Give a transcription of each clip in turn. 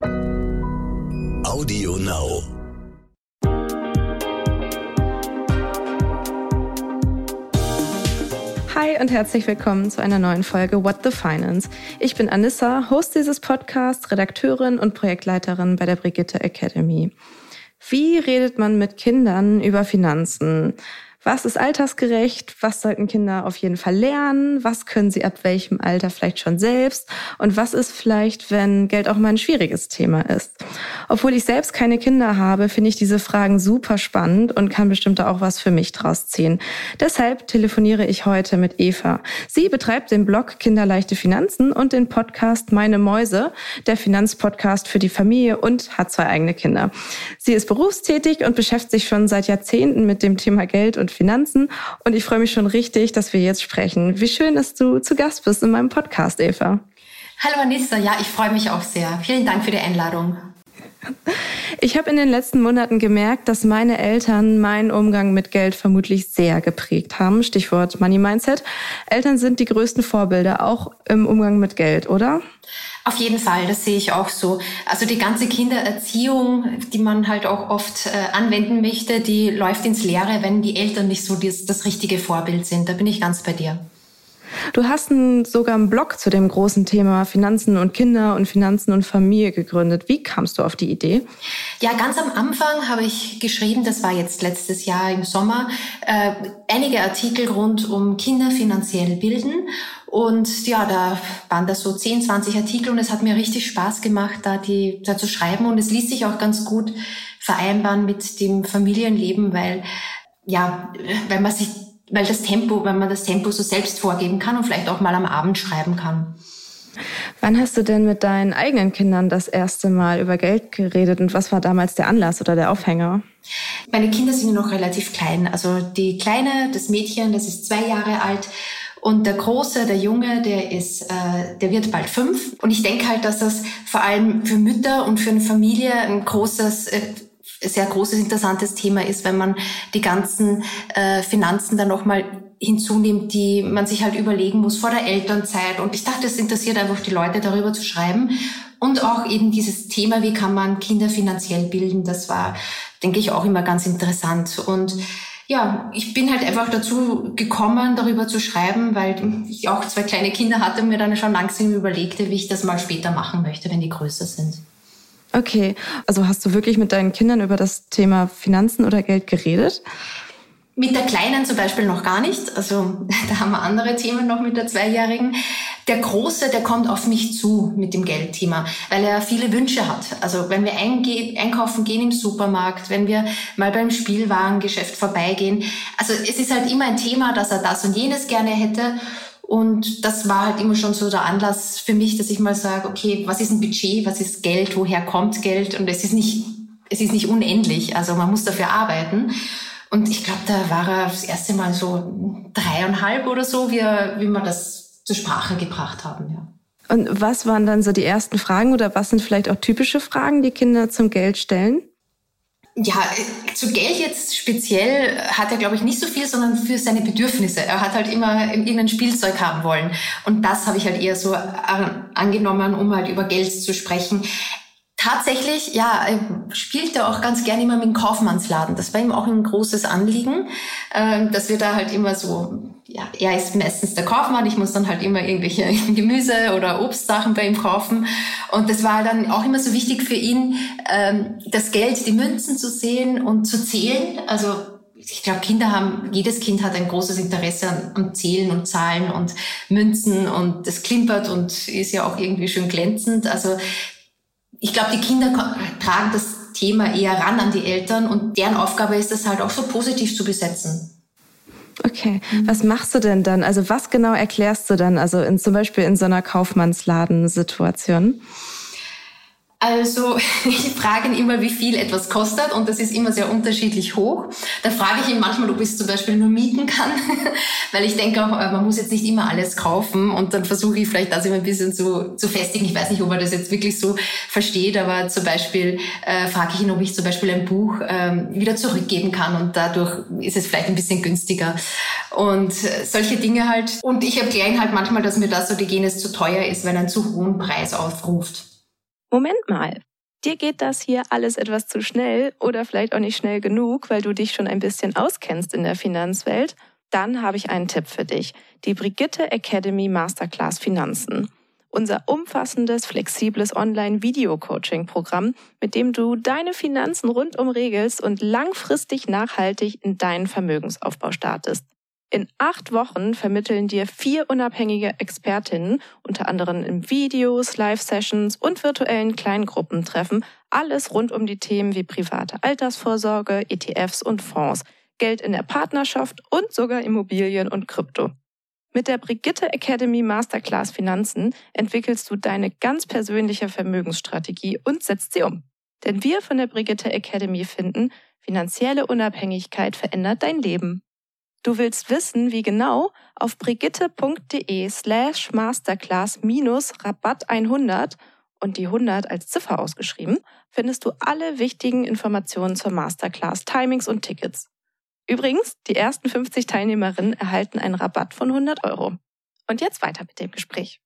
Audio Now. Hi und herzlich willkommen zu einer neuen Folge What the Finance. Ich bin Anissa, Host dieses Podcasts, Redakteurin und Projektleiterin bei der Brigitte Academy. Wie redet man mit Kindern über Finanzen? Was ist altersgerecht? Was sollten Kinder auf jeden Fall lernen? Was können sie ab welchem Alter vielleicht schon selbst? Und was ist vielleicht, wenn Geld auch mal ein schwieriges Thema ist? Obwohl ich selbst keine Kinder habe, finde ich diese Fragen super spannend und kann bestimmt auch was für mich draus ziehen. Deshalb telefoniere ich heute mit Eva. Sie betreibt den Blog Kinderleichte Finanzen und den Podcast Meine Mäuse, der Finanzpodcast für die Familie und hat zwei eigene Kinder. Sie ist berufstätig und beschäftigt sich schon seit Jahrzehnten mit dem Thema Geld und und Finanzen. Und ich freue mich schon richtig, dass wir jetzt sprechen. Wie schön, dass du zu Gast bist in meinem Podcast, Eva. Hallo Anissa, ja, ich freue mich auch sehr. Vielen Dank für die Einladung. Ich habe in den letzten Monaten gemerkt, dass meine Eltern meinen Umgang mit Geld vermutlich sehr geprägt haben. Stichwort Money Mindset. Eltern sind die größten Vorbilder, auch im Umgang mit Geld, oder? Auf jeden Fall, das sehe ich auch so. Also die ganze Kindererziehung, die man halt auch oft äh, anwenden möchte, die läuft ins Leere, wenn die Eltern nicht so das, das richtige Vorbild sind. Da bin ich ganz bei dir. Du hast einen, sogar einen Blog zu dem großen Thema Finanzen und Kinder und Finanzen und Familie gegründet. Wie kamst du auf die Idee? Ja, ganz am Anfang habe ich geschrieben, das war jetzt letztes Jahr im Sommer, äh, einige Artikel rund um Kinder finanziell bilden. Und ja, da waren das so 10, 20 Artikel und es hat mir richtig Spaß gemacht, da die da zu schreiben. Und es ließ sich auch ganz gut vereinbaren mit dem Familienleben, weil ja, weil man sich, weil das Tempo, weil man das Tempo so selbst vorgeben kann und vielleicht auch mal am Abend schreiben kann. Wann hast du denn mit deinen eigenen Kindern das erste Mal über Geld geredet und was war damals der Anlass oder der Aufhänger? Meine Kinder sind ja noch relativ klein. Also die Kleine, das Mädchen, das ist zwei Jahre alt und der Große, der Junge, der ist, äh, der wird bald fünf. Und ich denke halt, dass das vor allem für Mütter und für eine Familie ein großes, äh, sehr großes, interessantes Thema ist, wenn man die ganzen äh, Finanzen dann nochmal hinzunimmt, die man sich halt überlegen muss vor der Elternzeit. Und ich dachte, es interessiert einfach die Leute, darüber zu schreiben. Und auch eben dieses Thema, wie kann man Kinder finanziell bilden, das war, denke ich, auch immer ganz interessant. Und ja, ich bin halt einfach dazu gekommen, darüber zu schreiben, weil ich auch zwei kleine Kinder hatte und mir dann schon langsam überlegte, wie ich das mal später machen möchte, wenn die größer sind. Okay, also hast du wirklich mit deinen Kindern über das Thema Finanzen oder Geld geredet? Mit der Kleinen zum Beispiel noch gar nicht. Also da haben wir andere Themen noch mit der Zweijährigen. Der Große, der kommt auf mich zu mit dem Geldthema, weil er viele Wünsche hat. Also wenn wir einkaufen gehen im Supermarkt, wenn wir mal beim Spielwarengeschäft vorbeigehen. Also es ist halt immer ein Thema, dass er das und jenes gerne hätte. Und das war halt immer schon so der Anlass für mich, dass ich mal sage, okay, was ist ein Budget, was ist Geld, woher kommt Geld? Und es ist nicht, es ist nicht unendlich. Also man muss dafür arbeiten. Und ich glaube, da war er das erste Mal so dreieinhalb oder so, wie, wie wir das zur Sprache gebracht haben. Ja. Und was waren dann so die ersten Fragen oder was sind vielleicht auch typische Fragen, die Kinder zum Geld stellen? Ja, äh, zu Geld jetzt speziell hat er, glaube ich, nicht so viel, sondern für seine Bedürfnisse. Er hat halt immer irgendein Spielzeug haben wollen. Und das habe ich halt eher so angenommen, um halt über Geld zu sprechen. Tatsächlich, ja, spielt er auch ganz gerne immer mit dem Kaufmannsladen. Das war ihm auch ein großes Anliegen, ähm, dass wir da halt immer so, ja, er ist meistens der Kaufmann, ich muss dann halt immer irgendwelche Gemüse oder Obstsachen bei ihm kaufen. Und das war dann auch immer so wichtig für ihn, ähm, das Geld, die Münzen zu sehen und zu zählen. Also ich glaube, Kinder haben, jedes Kind hat ein großes Interesse an, an Zählen und Zahlen und Münzen und das klimpert und ist ja auch irgendwie schön glänzend. Also ich glaube, die Kinder tragen das Thema eher ran an die Eltern und deren Aufgabe ist es halt auch so positiv zu besetzen. Okay, was machst du denn dann? Also was genau erklärst du dann? Also in, zum Beispiel in so einer Kaufmannsladen-Situation? Also ich frage ihn immer, wie viel etwas kostet und das ist immer sehr unterschiedlich hoch. Da frage ich ihn manchmal, ob ich es zum Beispiel nur mieten kann, weil ich denke auch, äh, man muss jetzt nicht immer alles kaufen und dann versuche ich vielleicht das immer ein bisschen zu, zu festigen. Ich weiß nicht, ob er das jetzt wirklich so versteht, aber zum Beispiel äh, frage ich ihn, ob ich zum Beispiel ein Buch ähm, wieder zurückgeben kann und dadurch ist es vielleicht ein bisschen günstiger und äh, solche Dinge halt. Und ich erkläre ihn halt manchmal, dass mir das so die Genes zu teuer ist, wenn er einen zu hohen Preis aufruft. Moment mal, dir geht das hier alles etwas zu schnell oder vielleicht auch nicht schnell genug, weil du dich schon ein bisschen auskennst in der Finanzwelt, dann habe ich einen Tipp für dich. Die Brigitte Academy Masterclass Finanzen. Unser umfassendes, flexibles Online-Video-Coaching-Programm, mit dem du deine Finanzen rundum regelst und langfristig nachhaltig in deinen Vermögensaufbau startest. In acht Wochen vermitteln dir vier unabhängige Expertinnen, unter anderem in Videos, Live-Sessions und virtuellen Kleingruppentreffen, alles rund um die Themen wie private Altersvorsorge, ETFs und Fonds, Geld in der Partnerschaft und sogar Immobilien und Krypto. Mit der Brigitte Academy Masterclass Finanzen entwickelst du deine ganz persönliche Vermögensstrategie und setzt sie um. Denn wir von der Brigitte Academy finden, finanzielle Unabhängigkeit verändert dein Leben. Du willst wissen, wie genau? Auf brigitte.de slash masterclass minus Rabatt 100 und die 100 als Ziffer ausgeschrieben, findest du alle wichtigen Informationen zur Masterclass, Timings und Tickets. Übrigens, die ersten 50 Teilnehmerinnen erhalten einen Rabatt von 100 Euro. Und jetzt weiter mit dem Gespräch.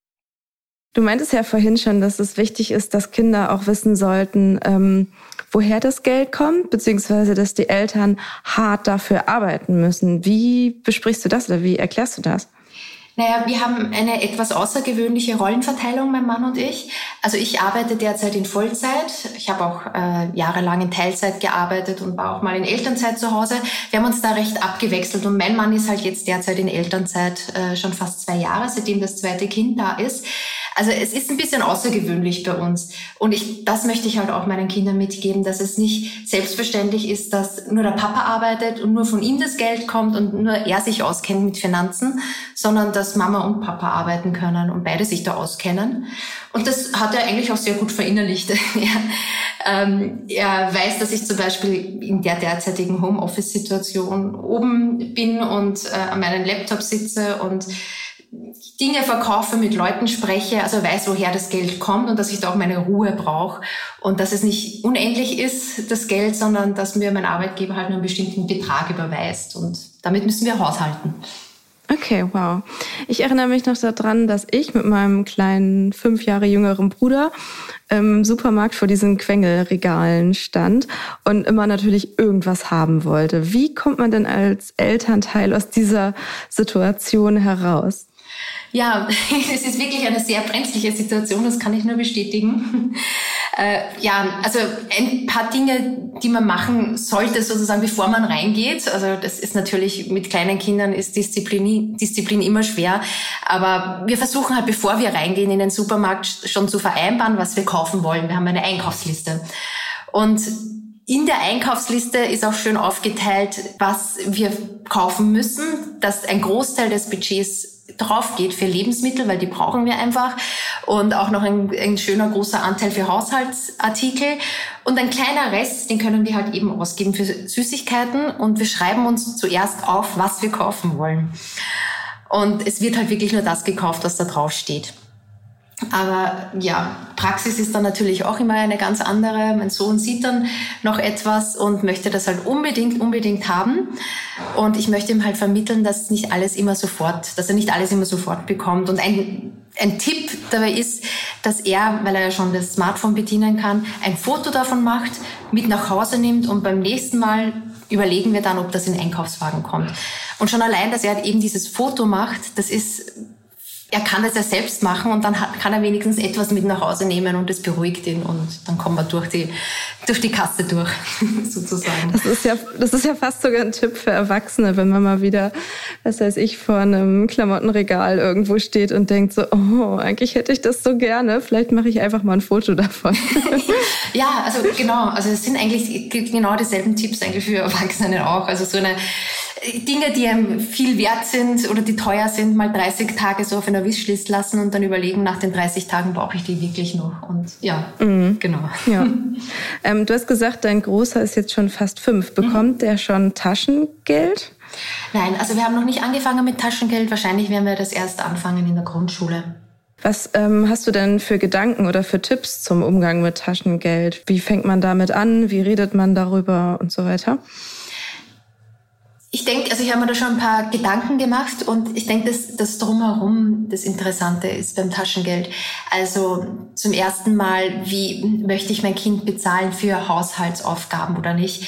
Du meintest ja vorhin schon, dass es wichtig ist, dass Kinder auch wissen sollten, ähm, woher das Geld kommt, beziehungsweise dass die Eltern hart dafür arbeiten müssen. Wie besprichst du das oder wie erklärst du das? Naja, wir haben eine etwas außergewöhnliche Rollenverteilung, mein Mann und ich. Also ich arbeite derzeit in Vollzeit. Ich habe auch äh, jahrelang in Teilzeit gearbeitet und war auch mal in Elternzeit zu Hause. Wir haben uns da recht abgewechselt und mein Mann ist halt jetzt derzeit in Elternzeit äh, schon fast zwei Jahre, seitdem das zweite Kind da ist. Also es ist ein bisschen außergewöhnlich bei uns. Und ich, das möchte ich halt auch meinen Kindern mitgeben, dass es nicht selbstverständlich ist, dass nur der Papa arbeitet und nur von ihm das Geld kommt und nur er sich auskennt mit Finanzen, sondern dass Mama und Papa arbeiten können und beide sich da auskennen. Und das hat er eigentlich auch sehr gut verinnerlicht. er, ähm, er weiß, dass ich zum Beispiel in der derzeitigen Homeoffice-Situation oben bin und äh, an meinem Laptop sitze und Dinge verkaufe, mit Leuten spreche, also weiß, woher das Geld kommt und dass ich da auch meine Ruhe brauche und dass es nicht unendlich ist, das Geld, sondern dass mir mein Arbeitgeber halt nur einen bestimmten Betrag überweist und damit müssen wir haushalten. Okay, wow. Ich erinnere mich noch daran, dass ich mit meinem kleinen, fünf Jahre jüngeren Bruder im Supermarkt vor diesen Quengelregalen stand und immer natürlich irgendwas haben wollte. Wie kommt man denn als Elternteil aus dieser Situation heraus? Ja, es ist wirklich eine sehr brenzliche Situation, das kann ich nur bestätigen. Äh, ja, also ein paar Dinge, die man machen sollte, sozusagen, bevor man reingeht. Also das ist natürlich mit kleinen Kindern ist Disziplin, Disziplin immer schwer. Aber wir versuchen halt, bevor wir reingehen in den Supermarkt, schon zu vereinbaren, was wir kaufen wollen. Wir haben eine Einkaufsliste. Und in der Einkaufsliste ist auch schön aufgeteilt, was wir kaufen müssen, dass ein Großteil des Budgets drauf geht für Lebensmittel, weil die brauchen wir einfach. Und auch noch ein, ein schöner großer Anteil für Haushaltsartikel. Und ein kleiner Rest, den können wir halt eben ausgeben für Süßigkeiten. Und wir schreiben uns zuerst auf, was wir kaufen wollen. Und es wird halt wirklich nur das gekauft, was da drauf steht. Aber ja, Praxis ist dann natürlich auch immer eine ganz andere. Mein Sohn sieht dann noch etwas und möchte das halt unbedingt, unbedingt haben. Und ich möchte ihm halt vermitteln, dass nicht alles immer sofort, dass er nicht alles immer sofort bekommt. Und ein, ein Tipp dabei ist, dass er, weil er ja schon das Smartphone bedienen kann, ein Foto davon macht, mit nach Hause nimmt und beim nächsten Mal überlegen wir dann, ob das in Einkaufswagen kommt. Und schon allein, dass er eben dieses Foto macht, das ist er kann das ja selbst machen und dann kann er wenigstens etwas mit nach Hause nehmen und das beruhigt ihn und dann kommen wir durch die, durch die Kasse durch, sozusagen. Das ist ja, das ist ja fast sogar ein Tipp für Erwachsene, wenn man mal wieder, was weiß ich, vor einem Klamottenregal irgendwo steht und denkt so, oh, eigentlich hätte ich das so gerne, vielleicht mache ich einfach mal ein Foto davon. ja, also genau, also es sind eigentlich genau dieselben Tipps eigentlich für Erwachsene auch, also so eine Dinge, die einem viel wert sind oder die teuer sind, mal 30 Tage so auf einer Wishlist lassen und dann überlegen, nach den 30 Tagen brauche ich die wirklich noch. Und ja, mhm. genau. Ja. Ähm, du hast gesagt, dein Großer ist jetzt schon fast fünf. Bekommt mhm. der schon Taschengeld? Nein, also wir haben noch nicht angefangen mit Taschengeld. Wahrscheinlich werden wir das erst anfangen in der Grundschule. Was ähm, hast du denn für Gedanken oder für Tipps zum Umgang mit Taschengeld? Wie fängt man damit an? Wie redet man darüber und so weiter? Ich denke, also ich habe mir da schon ein paar Gedanken gemacht und ich denke, dass das drumherum das Interessante ist beim Taschengeld. Also zum ersten Mal, wie möchte ich mein Kind bezahlen für Haushaltsaufgaben oder nicht?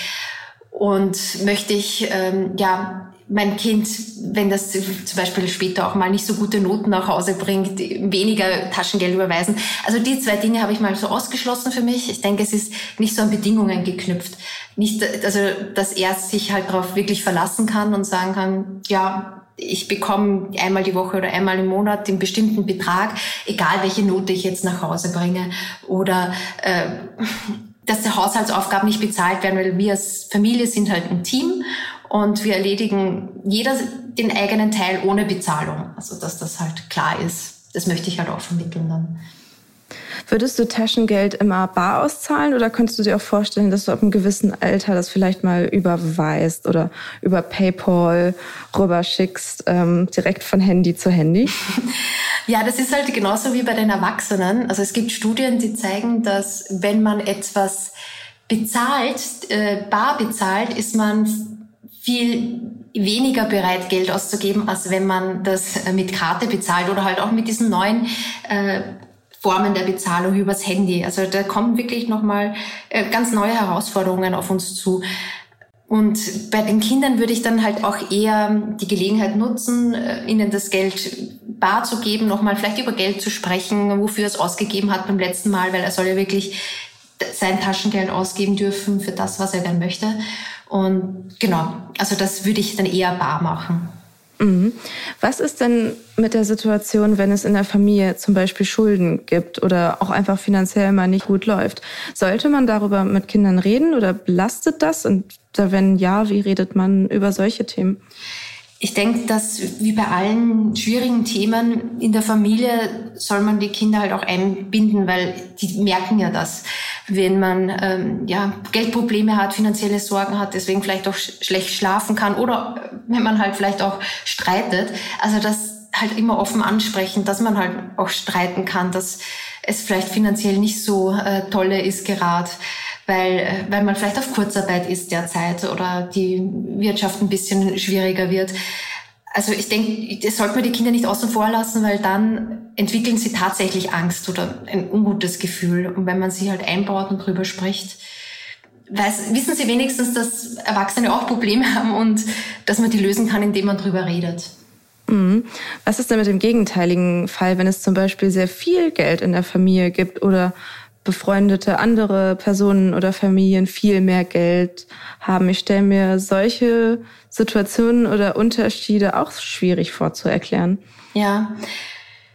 Und möchte ich ähm, ja mein Kind, wenn das zum Beispiel später auch mal nicht so gute Noten nach Hause bringt, weniger Taschengeld überweisen. Also die zwei Dinge habe ich mal so ausgeschlossen für mich. Ich denke, es ist nicht so an Bedingungen geknüpft. Nicht, also, dass er sich halt darauf wirklich verlassen kann und sagen kann, ja, ich bekomme einmal die Woche oder einmal im Monat den bestimmten Betrag, egal welche Note ich jetzt nach Hause bringe. Oder äh, dass die Haushaltsaufgaben nicht bezahlt werden, weil wir als Familie sind halt ein Team und wir erledigen jeder den eigenen Teil ohne Bezahlung. Also dass das halt klar ist. Das möchte ich halt auch vermitteln dann. Würdest du Taschengeld immer bar auszahlen oder könntest du dir auch vorstellen, dass du ab einem gewissen Alter das vielleicht mal überweist oder über PayPal rüberschickst, ähm, direkt von Handy zu Handy? Ja, das ist halt genauso wie bei den Erwachsenen. Also es gibt Studien, die zeigen, dass wenn man etwas bezahlt, äh, bar bezahlt, ist man viel weniger bereit, Geld auszugeben, als wenn man das mit Karte bezahlt oder halt auch mit diesen neuen äh, Formen der Bezahlung übers Handy. Also da kommen wirklich nochmal äh, ganz neue Herausforderungen auf uns zu. Und bei den Kindern würde ich dann halt auch eher die Gelegenheit nutzen, äh, ihnen das Geld bar zu geben, nochmal vielleicht über Geld zu sprechen, wofür es ausgegeben hat beim letzten Mal, weil er soll ja wirklich sein Taschengeld ausgeben dürfen für das, was er dann möchte. Und genau, also das würde ich dann eher bar machen. Mhm. Was ist denn mit der Situation, wenn es in der Familie zum Beispiel Schulden gibt oder auch einfach finanziell mal nicht gut läuft? Sollte man darüber mit Kindern reden oder belastet das? Und wenn ja, wie redet man über solche Themen? Ich denke, dass wie bei allen schwierigen Themen in der Familie soll man die Kinder halt auch einbinden, weil die merken ja das, wenn man ähm, ja Geldprobleme hat, finanzielle Sorgen hat, deswegen vielleicht auch sch schlecht schlafen kann oder wenn man halt vielleicht auch streitet. Also das halt immer offen ansprechen, dass man halt auch streiten kann, dass es vielleicht finanziell nicht so äh, tolle ist gerade weil, äh, weil man vielleicht auf Kurzarbeit ist derzeit oder die Wirtschaft ein bisschen schwieriger wird. Also ich denke, das sollte man die Kinder nicht außen vor lassen, weil dann entwickeln sie tatsächlich Angst oder ein ungutes Gefühl. Und wenn man sie halt einbaut und drüber spricht, weiß, wissen sie wenigstens, dass Erwachsene auch Probleme haben und dass man die lösen kann, indem man drüber redet. Mhm. Was ist denn mit dem gegenteiligen Fall, wenn es zum Beispiel sehr viel Geld in der Familie gibt oder befreundete andere Personen oder Familien viel mehr Geld haben. Ich stelle mir solche Situationen oder Unterschiede auch schwierig vorzuerklären. Ja.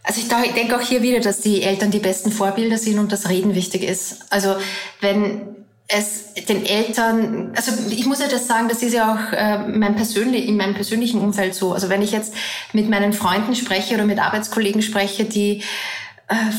Also ich denke auch hier wieder, dass die Eltern die besten Vorbilder sind und das Reden wichtig ist. Also wenn es den Eltern, also ich muss ja das sagen, das ist ja auch äh, mein persönlich, in meinem persönlichen Umfeld so. Also wenn ich jetzt mit meinen Freunden spreche oder mit Arbeitskollegen spreche, die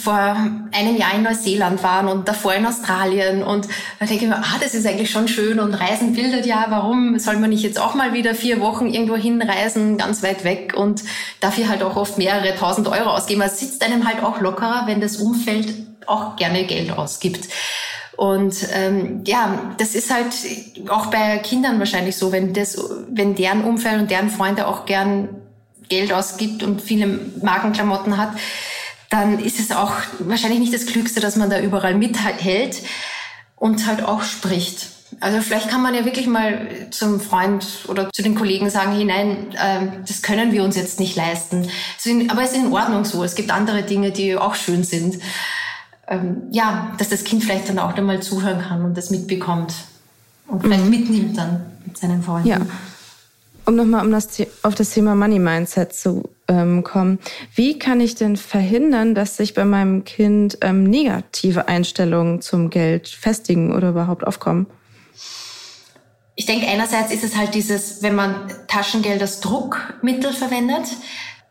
vor einem Jahr in Neuseeland waren und davor in Australien und da denke ich mir, ah, das ist eigentlich schon schön und Reisen bildet ja, warum soll man nicht jetzt auch mal wieder vier Wochen irgendwo hinreisen, ganz weit weg und dafür halt auch oft mehrere tausend Euro ausgeben. Es sitzt einem halt auch lockerer, wenn das Umfeld auch gerne Geld ausgibt. Und ähm, ja, das ist halt auch bei Kindern wahrscheinlich so, wenn das, wenn deren Umfeld und deren Freunde auch gern Geld ausgibt und viele Markenklamotten hat, dann ist es auch wahrscheinlich nicht das Klügste, dass man da überall mithält und halt auch spricht. Also vielleicht kann man ja wirklich mal zum Freund oder zu den Kollegen sagen, hinein, äh, das können wir uns jetzt nicht leisten. Aber es ist in Ordnung so. Es gibt andere Dinge, die auch schön sind. Ähm, ja, dass das Kind vielleicht dann auch einmal zuhören kann und das mitbekommt und vielleicht mhm. mitnimmt dann mit seinen Freunden. Ja. Um nochmal um das, auf das Thema Money Mindset zu ähm, kommen. Wie kann ich denn verhindern, dass sich bei meinem Kind ähm, negative Einstellungen zum Geld festigen oder überhaupt aufkommen? Ich denke, einerseits ist es halt dieses, wenn man Taschengeld als Druckmittel verwendet.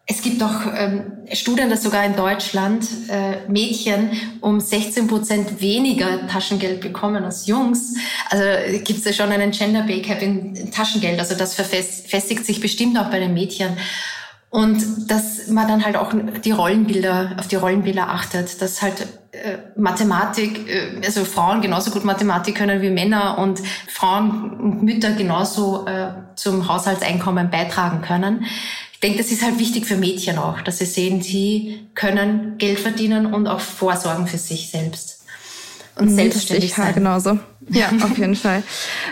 Es gibt auch ähm, Studien, dass sogar in Deutschland äh, Mädchen um 16 Prozent weniger Taschengeld bekommen als Jungs. Also gibt es ja schon einen Gender Pay Gap in Taschengeld. Also das verfestigt sich bestimmt auch bei den Mädchen. Und dass man dann halt auch die Rollenbilder, auf die Rollenbilder achtet, dass halt äh, Mathematik, äh, also Frauen genauso gut Mathematik können wie Männer und Frauen und Mütter genauso äh, zum Haushaltseinkommen beitragen können. Ich denke, das ist halt wichtig für Mädchen auch, dass sie sehen, sie können Geld verdienen und auch vorsorgen für sich selbst und selbstständig sein. genauso. Ja, auf jeden Fall.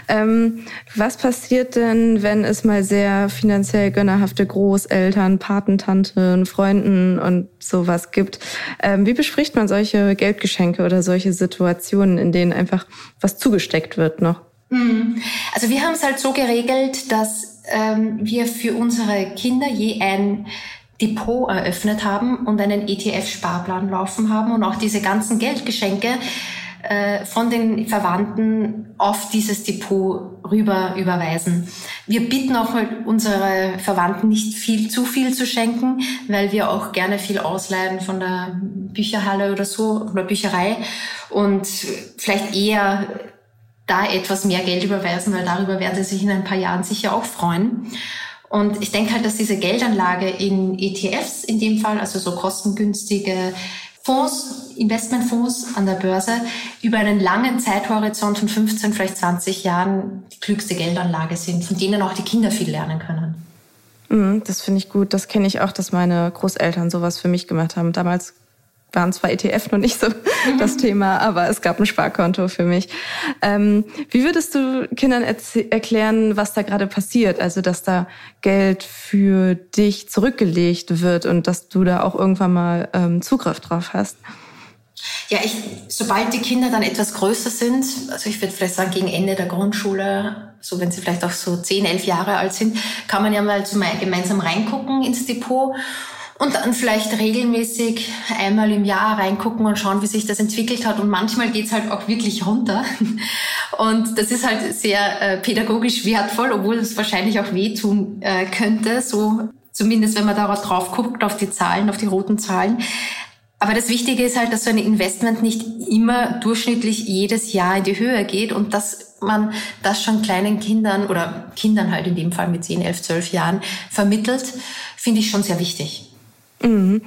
Ähm, was passiert denn, wenn es mal sehr finanziell gönnerhafte Großeltern, Patentanten, Freunden und sowas gibt? Ähm, wie bespricht man solche Geldgeschenke oder solche Situationen, in denen einfach was zugesteckt wird noch? Mhm. Also wir haben es halt so geregelt, dass ähm, wir für unsere Kinder je ein Depot eröffnet haben und einen ETF-Sparplan laufen haben und auch diese ganzen Geldgeschenke äh, von den Verwandten auf dieses Depot rüber überweisen. Wir bitten auch unsere Verwandten nicht viel zu viel zu schenken, weil wir auch gerne viel ausleihen von der Bücherhalle oder so oder Bücherei und vielleicht eher da etwas mehr Geld überweisen, weil darüber werden sie sich in ein paar Jahren sicher auch freuen. Und ich denke halt, dass diese Geldanlage in ETFs in dem Fall, also so kostengünstige Fonds, Investmentfonds an der Börse über einen langen Zeithorizont von 15, vielleicht 20 Jahren die klügste Geldanlage sind, von denen auch die Kinder viel lernen können. Mhm, das finde ich gut. Das kenne ich auch, dass meine Großeltern sowas für mich gemacht haben. Damals waren zwar ETF noch nicht so mhm. das Thema, aber es gab ein Sparkonto für mich. Ähm, wie würdest du Kindern erklären, was da gerade passiert? Also, dass da Geld für dich zurückgelegt wird und dass du da auch irgendwann mal ähm, Zugriff drauf hast? Ja, ich, sobald die Kinder dann etwas größer sind, also ich würde vielleicht sagen gegen Ende der Grundschule, so wenn sie vielleicht auch so 10, 11 Jahre alt sind, kann man ja mal gemeinsam reingucken ins Depot und dann vielleicht regelmäßig einmal im Jahr reingucken und schauen, wie sich das entwickelt hat. Und manchmal geht's halt auch wirklich runter. Und das ist halt sehr äh, pädagogisch wertvoll, obwohl es wahrscheinlich auch wehtun äh, könnte. So zumindest, wenn man darauf drauf guckt, auf die Zahlen, auf die roten Zahlen. Aber das Wichtige ist halt, dass so ein Investment nicht immer durchschnittlich jedes Jahr in die Höhe geht und dass man das schon kleinen Kindern oder Kindern halt in dem Fall mit 10, 11, 12 Jahren vermittelt, finde ich schon sehr wichtig. Mhm.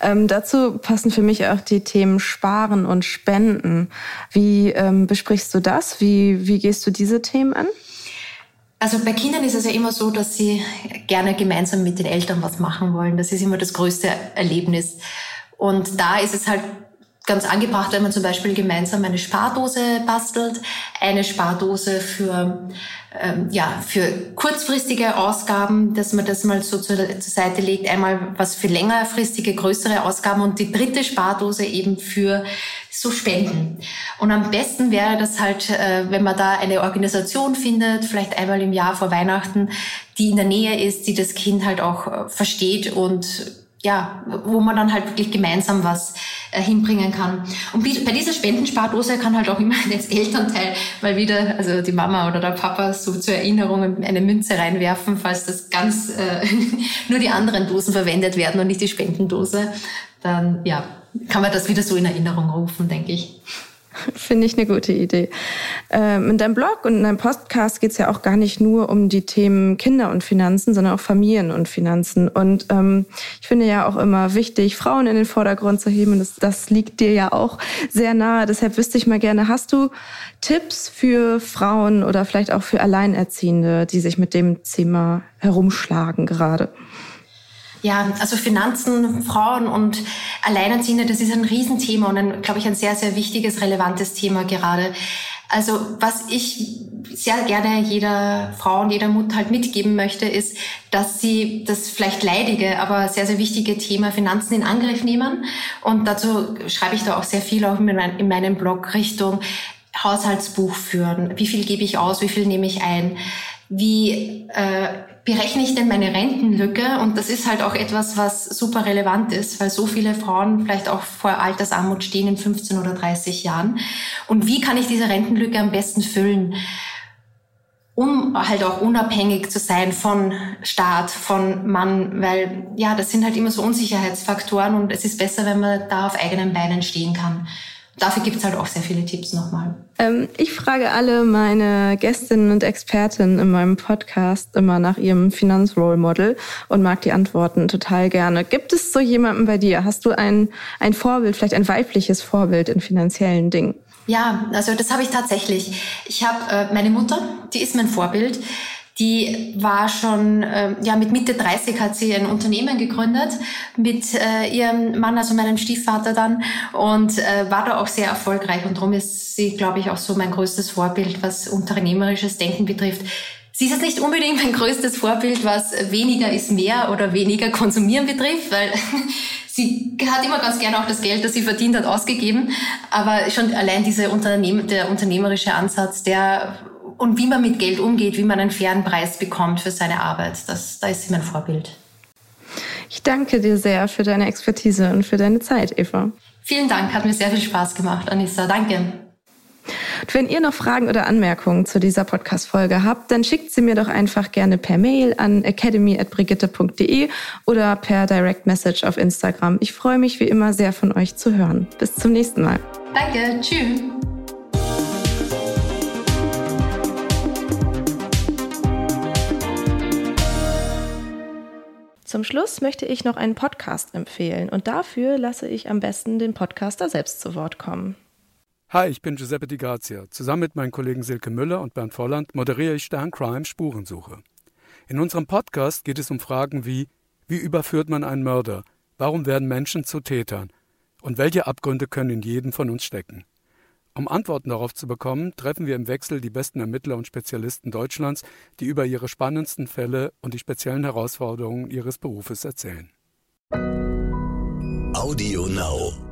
Ähm, dazu passen für mich auch die Themen Sparen und Spenden. Wie ähm, besprichst du das? Wie, wie gehst du diese Themen an? Also bei Kindern ist es ja immer so, dass sie gerne gemeinsam mit den Eltern was machen wollen. Das ist immer das größte Erlebnis. Und da ist es halt ganz angebracht, wenn man zum Beispiel gemeinsam eine Spardose bastelt, eine Spardose für ähm, ja für kurzfristige Ausgaben, dass man das mal so zur, zur Seite legt, einmal was für längerfristige größere Ausgaben und die dritte Spardose eben für so Spenden. Und am besten wäre das halt, äh, wenn man da eine Organisation findet, vielleicht einmal im Jahr vor Weihnachten, die in der Nähe ist, die das Kind halt auch äh, versteht und ja, wo man dann halt wirklich gemeinsam was äh, hinbringen kann. Und bei dieser Spendenspardose kann halt auch immer das Elternteil mal wieder, also die Mama oder der Papa, so zur Erinnerung eine Münze reinwerfen, falls das ganz äh, nur die anderen Dosen verwendet werden und nicht die Spendendose. Dann ja, kann man das wieder so in Erinnerung rufen, denke ich. Finde ich eine gute Idee. Ähm, in deinem Blog und in deinem Podcast geht es ja auch gar nicht nur um die Themen Kinder und Finanzen, sondern auch Familien und Finanzen. Und ähm, ich finde ja auch immer wichtig, Frauen in den Vordergrund zu heben. Das, das liegt dir ja auch sehr nahe. Deshalb wüsste ich mal gerne, hast du Tipps für Frauen oder vielleicht auch für Alleinerziehende, die sich mit dem Thema herumschlagen gerade? Ja, also Finanzen, Frauen und Alleinerziehende, das ist ein Riesenthema und ein, glaube ich, ein sehr, sehr wichtiges, relevantes Thema gerade. Also was ich sehr gerne jeder Frau und jeder Mutter halt mitgeben möchte, ist, dass sie das vielleicht leidige, aber sehr, sehr wichtige Thema Finanzen in Angriff nehmen. Und dazu schreibe ich da auch sehr viel auch in meinem Blog Richtung Haushaltsbuch führen. Wie viel gebe ich aus? Wie viel nehme ich ein? Wie äh, berechne ich denn meine Rentenlücke? Und das ist halt auch etwas, was super relevant ist, weil so viele Frauen vielleicht auch vor Altersarmut stehen in 15 oder 30 Jahren. Und wie kann ich diese Rentenlücke am besten füllen? um halt auch unabhängig zu sein von Staat, von Mann, weil ja, das sind halt immer so Unsicherheitsfaktoren und es ist besser, wenn man da auf eigenen Beinen stehen kann. Dafür gibt es halt auch sehr viele Tipps nochmal. Ähm, ich frage alle meine Gästinnen und Expertinnen in meinem Podcast immer nach ihrem Finanzrole Model und mag die Antworten total gerne. Gibt es so jemanden bei dir? Hast du ein, ein Vorbild, vielleicht ein weibliches Vorbild in finanziellen Dingen? Ja, also das habe ich tatsächlich. Ich habe äh, meine Mutter, die ist mein Vorbild. Die war schon, äh, ja, mit Mitte 30 hat sie ein Unternehmen gegründet mit äh, ihrem Mann, also meinem Stiefvater dann, und äh, war da auch sehr erfolgreich. Und darum ist sie, glaube ich, auch so mein größtes Vorbild, was unternehmerisches Denken betrifft. Sie ist jetzt nicht unbedingt mein größtes Vorbild, was weniger ist mehr oder weniger konsumieren betrifft, weil sie hat immer ganz gerne auch das Geld, das sie verdient hat, ausgegeben. Aber schon allein dieser Unternehm der unternehmerische Ansatz, der und wie man mit Geld umgeht, wie man einen fairen Preis bekommt für seine Arbeit. Das, da ist sie mein Vorbild. Ich danke dir sehr für deine Expertise und für deine Zeit, Eva. Vielen Dank, hat mir sehr viel Spaß gemacht, Anissa. Danke. Und wenn ihr noch Fragen oder Anmerkungen zu dieser Podcast-Folge habt, dann schickt sie mir doch einfach gerne per Mail an academy.brigitte.de oder per Direct Message auf Instagram. Ich freue mich wie immer sehr von euch zu hören. Bis zum nächsten Mal. Danke, tschüss. Zum Schluss möchte ich noch einen Podcast empfehlen und dafür lasse ich am besten den Podcaster selbst zu Wort kommen. Hi, ich bin Giuseppe Di Grazia. Zusammen mit meinen Kollegen Silke Müller und Bernd Volland moderiere ich Stern Crime Spurensuche. In unserem Podcast geht es um Fragen wie: Wie überführt man einen Mörder? Warum werden Menschen zu Tätern? Und welche Abgründe können in jedem von uns stecken? Um Antworten darauf zu bekommen, treffen wir im Wechsel die besten Ermittler und Spezialisten Deutschlands, die über ihre spannendsten Fälle und die speziellen Herausforderungen ihres Berufes erzählen. Audio Now.